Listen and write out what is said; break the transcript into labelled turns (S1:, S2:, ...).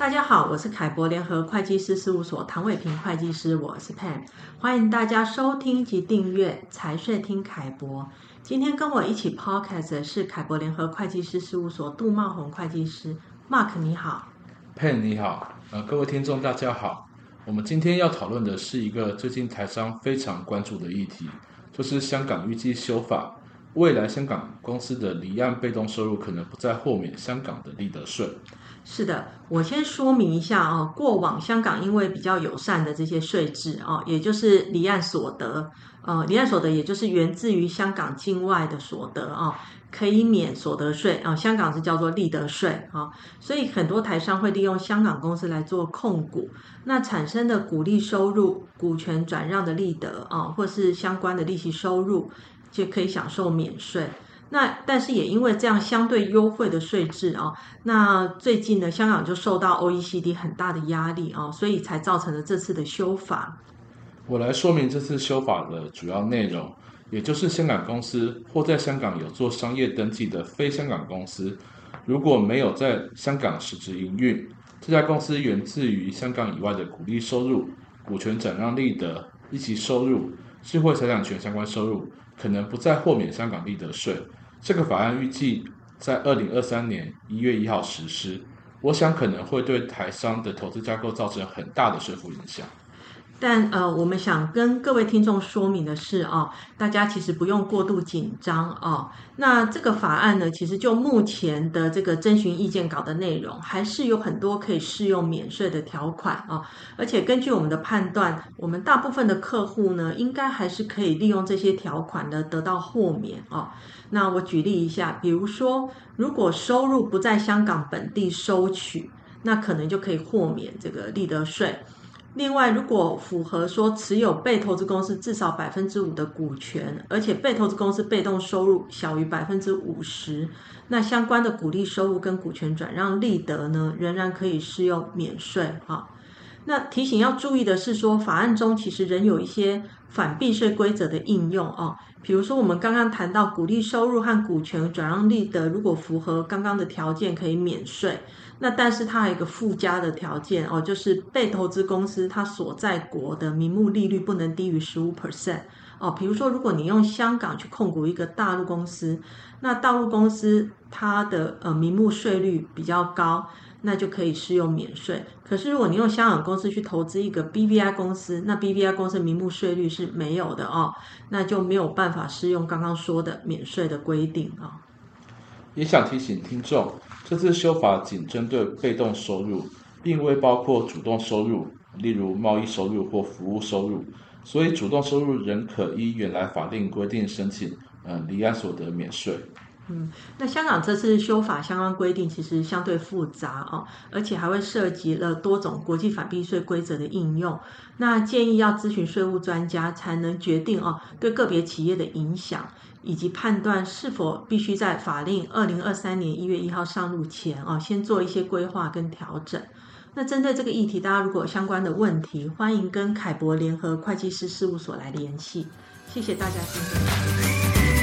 S1: 大家好，我是凯博联合会计师事务所唐伟平会计师，我是 Pam，欢迎大家收听及订阅财税听凯博。今天跟我一起 Podcast 的是凯博联合会计师事务所杜茂宏会计师，Mark 你好
S2: ，Pam 你好，呃，各位听众大家好。我们今天要讨论的是一个最近台商非常关注的议题，就是香港预计修法，未来香港公司的离岸被动收入可能不再豁免香港的利得税。
S1: 是的，我先说明一下啊，过往香港因为比较友善的这些税制啊，也就是离岸所得，呃，离岸所得也就是源自于香港境外的所得啊，可以免所得税啊，香港是叫做利得税啊，所以很多台商会利用香港公司来做控股，那产生的股利收入、股权转让的利得啊，或是相关的利息收入，就可以享受免税。那但是也因为这样相对优惠的税制啊，那最近呢，香港就受到 OECD 很大的压力啊，所以才造成了这次的修法。
S2: 我来说明这次修法的主要内容，也就是香港公司或在香港有做商业登记的非香港公司，如果没有在香港实质营运，这家公司源自于香港以外的股利收入、股权转让利得、利息收入、智慧财产权相关收入，可能不再豁免香港利得税。这个法案预计在二零二三年一月一号实施，我想可能会对台商的投资架构造成很大的税负影响。
S1: 但呃，我们想跟各位听众说明的是啊，大家其实不用过度紧张啊。那这个法案呢，其实就目前的这个征询意见稿的内容，还是有很多可以适用免税的条款啊。而且根据我们的判断，我们大部分的客户呢，应该还是可以利用这些条款的得到豁免啊。那我举例一下，比如说，如果收入不在香港本地收取，那可能就可以豁免这个利得税。另外，如果符合说持有被投资公司至少百分之五的股权，而且被投资公司被动收入小于百分之五十，那相关的股利收入跟股权转让利得呢，仍然可以适用免税哈。那提醒要注意的是说，法案中其实仍有一些反避税规则的应用哦。比如说，我们刚刚谈到股利收入和股权转让利得，如果符合刚刚的条件可以免税。那但是它还有一个附加的条件哦，就是被投资公司它所在国的名目利率不能低于十五 percent 哦。比如说，如果你用香港去控股一个大陆公司，那大陆公司它的呃名目税率比较高，那就可以适用免税。可是如果你用香港公司去投资一个 BVI 公司，那 BVI 公司名目税率是没有的哦，那就没有办法适用刚刚说的免税的规定啊。哦
S2: 也想提醒听众，这次修法仅针对被动收入，并未包括主动收入，例如贸易收入或服务收入。所以，主动收入仍可依原来法定规定申请，呃，离岸所得免税。
S1: 嗯，那香港这次修法相关规定其实相对复杂哦，而且还会涉及了多种国际反避税规则的应用。那建议要咨询税务专家才能决定哦，对个别企业的影响。以及判断是否必须在法令二零二三年一月一号上路前啊，先做一些规划跟调整。那针对这个议题，大家如果有相关的问题，欢迎跟凯博联合会计师事务所来联系。谢谢大家今天的收听。